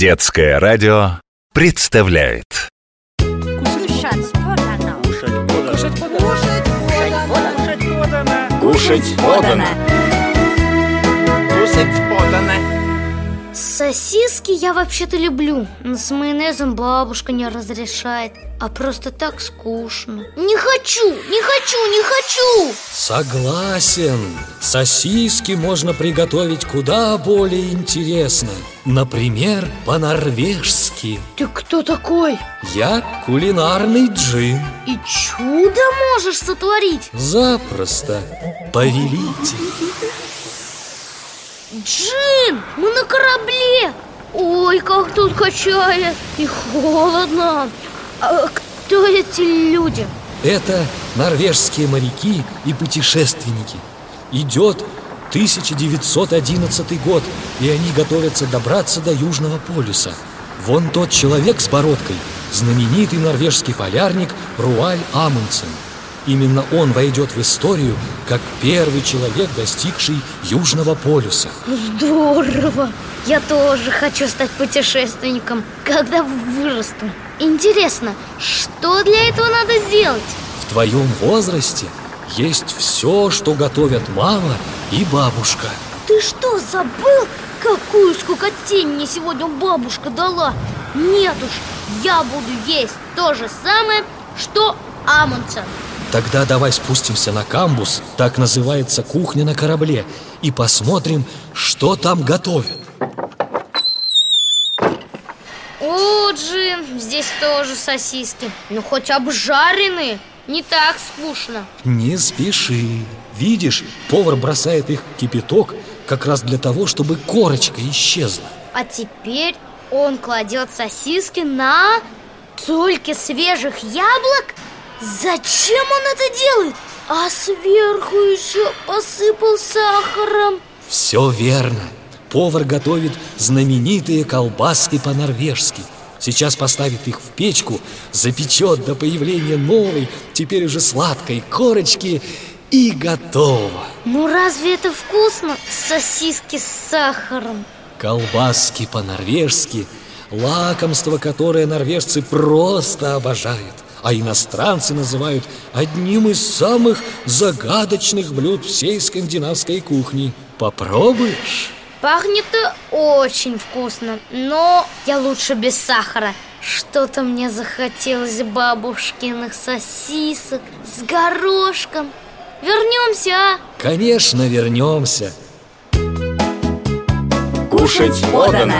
Детское радио представляет Кушать подано. Кушать подано. Кушать подано. Кушать подано. Сосиски я вообще-то люблю, но с майонезом бабушка не разрешает, а просто так скучно. Не хочу, не хочу, не хочу! Согласен. Сосиски можно приготовить куда более интересно. Например, по-норвежски. Ты кто такой? Я кулинарный джин. И чудо можешь сотворить? Запросто. Повелите. Джин, мы на корабле! Ой, как тут качает и холодно. А кто эти люди? Это норвежские моряки и путешественники. Идет 1911 год, и они готовятся добраться до Южного полюса. Вон тот человек с бородкой, знаменитый норвежский полярник Руаль Амундсен. Именно он войдет в историю как первый человек, достигший Южного полюса. Здорово! Я тоже хочу стать путешественником, когда вырасту. Интересно, что для этого надо сделать? В твоем возрасте есть все, что готовят мама и бабушка. Ты что, забыл, какую скукотень мне сегодня бабушка дала? Нет уж, я буду есть то же самое, что Амундсен. Тогда давай спустимся на камбус, так называется кухня на корабле, и посмотрим, что там готовят. О, Джим, здесь тоже сосиски Ну, хоть обжаренные, не так скучно Не спеши. Видишь, повар бросает их в кипяток как раз для того, чтобы корочка исчезла. А теперь он кладет сосиски на только свежих яблок? Зачем он это делает? А сверху еще посыпал сахаром Все верно. Повар готовит знаменитые колбаски по-норвежски. Сейчас поставит их в печку, запечет до появления новой, теперь уже сладкой корочки и готово. Ну разве это вкусно? Сосиски с сахаром Колбаски по-норвежски – лакомство, которое норвежцы просто обожают, а иностранцы называют одним из самых загадочных блюд всей скандинавской кухни. Попробуешь? Пахнет-то очень вкусно, но я лучше без сахара Что-то мне захотелось бабушкиных сосисок с горошком Вернемся, а? Конечно, вернемся. Кушать подано.